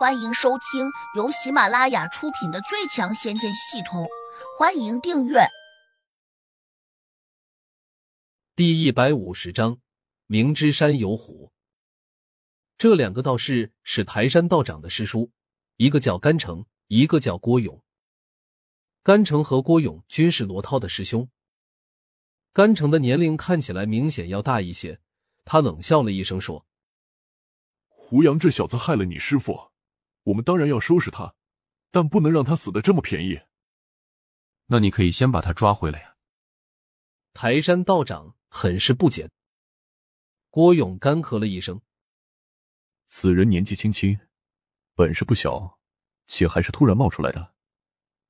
欢迎收听由喜马拉雅出品的《最强仙剑系统》，欢迎订阅。第一百五十章，明知山有虎。这两个道士是台山道长的师叔，一个叫甘城，一个叫郭勇。甘城和郭勇均是罗涛的师兄。甘城的年龄看起来明显要大一些，他冷笑了一声说：“胡杨这小子害了你师傅。”我们当然要收拾他，但不能让他死的这么便宜。那你可以先把他抓回来呀。台山道长很是不解。郭勇干咳了一声：“此人年纪轻轻，本事不小，且还是突然冒出来的。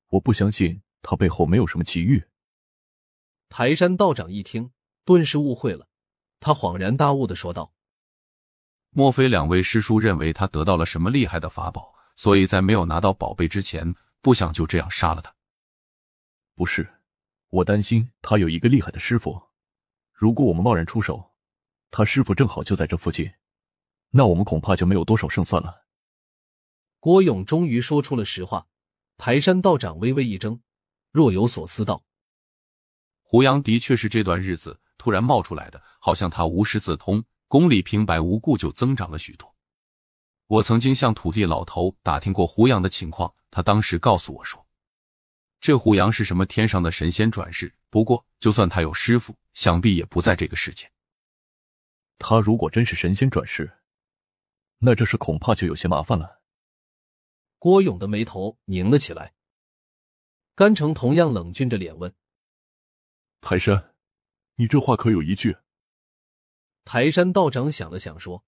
我不相信他背后没有什么奇遇。”台山道长一听，顿时误会了，他恍然大悟的说道。莫非两位师叔认为他得到了什么厉害的法宝，所以在没有拿到宝贝之前，不想就这样杀了他？不是，我担心他有一个厉害的师傅。如果我们贸然出手，他师傅正好就在这附近，那我们恐怕就没有多少胜算了。郭勇终于说出了实话。台山道长微微一怔，若有所思道：“胡杨的确是这段日子突然冒出来的，好像他无师自通。”功力平白无故就增长了许多。我曾经向土地老头打听过胡杨的情况，他当时告诉我说，这胡杨是什么天上的神仙转世。不过，就算他有师傅，想必也不在这个世界。他如果真是神仙转世，那这事恐怕就有些麻烦了。郭勇的眉头拧了起来。甘城同样冷峻着脸问：“泰山，你这话可有依据？”台山道长想了想，说：“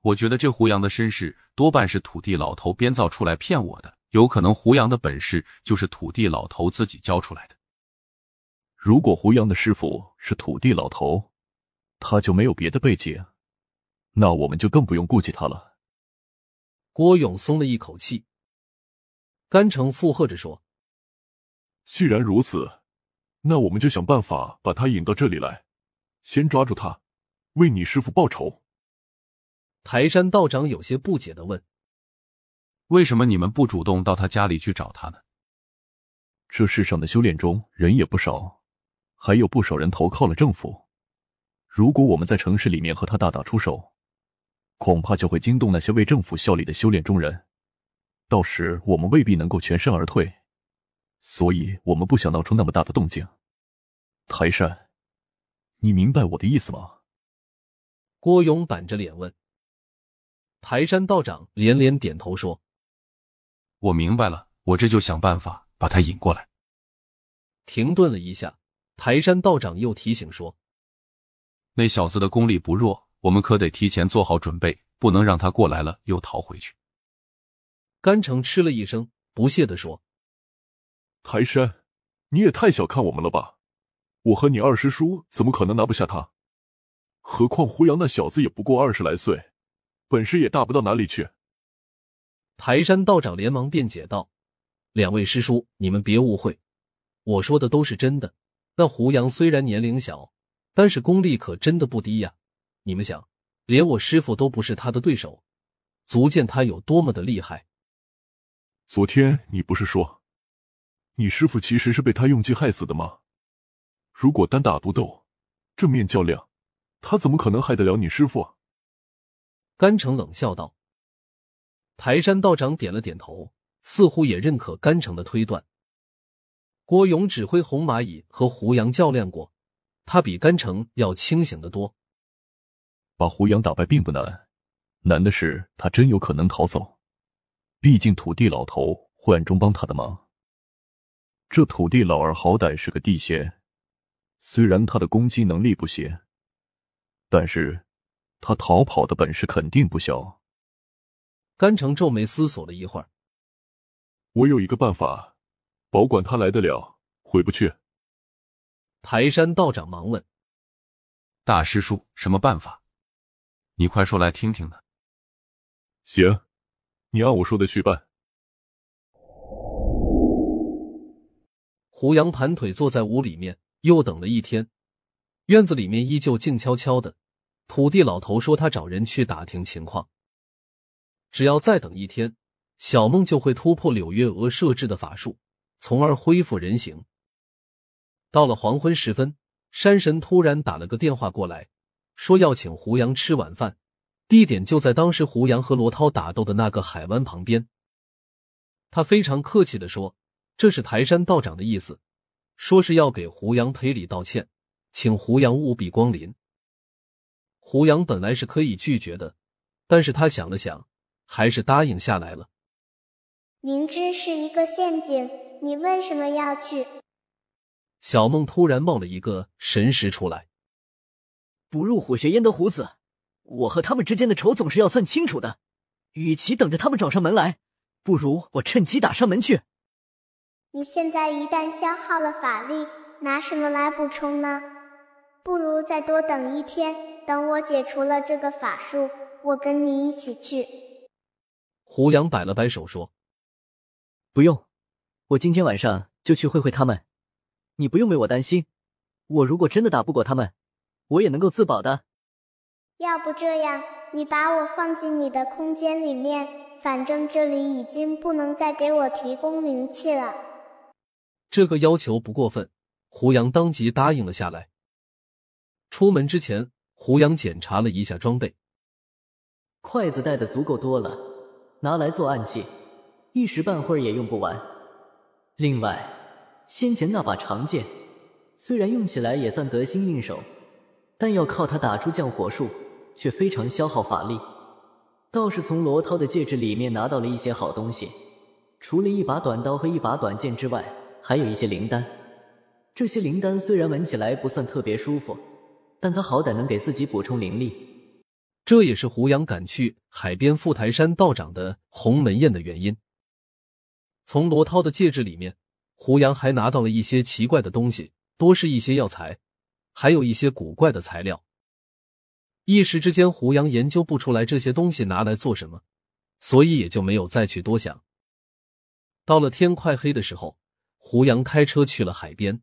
我觉得这胡杨的身世多半是土地老头编造出来骗我的，有可能胡杨的本事就是土地老头自己教出来的。如果胡杨的师傅是土地老头，他就没有别的背景，那我们就更不用顾忌他了。”郭勇松了一口气。甘城附和着说：“既然如此，那我们就想办法把他引到这里来，先抓住他。”为你师傅报仇。台山道长有些不解的问：“为什么你们不主动到他家里去找他呢？”这世上的修炼中人也不少，还有不少人投靠了政府。如果我们在城市里面和他大打出手，恐怕就会惊动那些为政府效力的修炼中人，到时我们未必能够全身而退。所以我们不想闹出那么大的动静。台山，你明白我的意思吗？郭勇板着脸问：“台山道长连连点头说：‘我明白了，我这就想办法把他引过来。’”停顿了一下，台山道长又提醒说：“那小子的功力不弱，我们可得提前做好准备，不能让他过来了又逃回去。”甘城嗤了一声，不屑的说：“台山，你也太小看我们了吧？我和你二师叔怎么可能拿不下他？”何况胡杨那小子也不过二十来岁，本事也大不到哪里去。台山道长连忙辩解道：“两位师叔，你们别误会，我说的都是真的。那胡杨虽然年龄小，但是功力可真的不低呀。你们想，连我师傅都不是他的对手，足见他有多么的厉害。昨天你不是说，你师傅其实是被他用计害死的吗？如果单打独斗，正面较量。”他怎么可能害得了你师傅？甘城冷笑道。台山道长点了点头，似乎也认可甘城的推断。郭勇指挥红蚂蚁和胡杨较量过，他比甘城要清醒的多。把胡杨打败并不难，难的是他真有可能逃走。毕竟土地老头会暗中帮他的忙。这土地老儿好歹是个地仙，虽然他的攻击能力不行。但是，他逃跑的本事肯定不小。甘城皱眉思索了一会儿，我有一个办法，保管他来得了，回不去。台山道长忙问：“大师叔，什么办法？你快说来听听呢。”行，你按我说的去办。胡杨盘腿坐在屋里面，又等了一天。院子里面依旧静悄悄的。土地老头说他找人去打听情况。只要再等一天，小梦就会突破柳月娥设置的法术，从而恢复人形。到了黄昏时分，山神突然打了个电话过来，说要请胡杨吃晚饭，地点就在当时胡杨和罗涛打斗的那个海湾旁边。他非常客气的说：“这是台山道长的意思，说是要给胡杨赔礼道歉，请胡杨务必光临。”胡杨本来是可以拒绝的，但是他想了想，还是答应下来了。明知是一个陷阱，你为什么要去？小梦突然冒了一个神识出来。不入虎穴焉得虎子，我和他们之间的仇总是要算清楚的。与其等着他们找上门来，不如我趁机打上门去。你现在一旦消耗了法力，拿什么来补充呢？不如再多等一天。等我解除了这个法术，我跟你一起去。胡杨摆了摆手说：“不用，我今天晚上就去会会他们。你不用为我担心，我如果真的打不过他们，我也能够自保的。要不这样，你把我放进你的空间里面，反正这里已经不能再给我提供灵气了。”这个要求不过分，胡杨当即答应了下来。出门之前。胡杨检查了一下装备，筷子带的足够多了，拿来做暗器，一时半会儿也用不完。另外，先前那把长剑，虽然用起来也算得心应手，但要靠它打出降火术，却非常消耗法力。倒是从罗涛的戒指里面拿到了一些好东西，除了一把短刀和一把短剑之外，还有一些灵丹。这些灵丹虽然闻起来不算特别舒服。但他好歹能给自己补充灵力，这也是胡杨赶去海边富台山道长的鸿门宴的原因。从罗涛的戒指里面，胡杨还拿到了一些奇怪的东西，多是一些药材，还有一些古怪的材料。一时之间，胡杨研究不出来这些东西拿来做什么，所以也就没有再去多想。到了天快黑的时候，胡杨开车去了海边。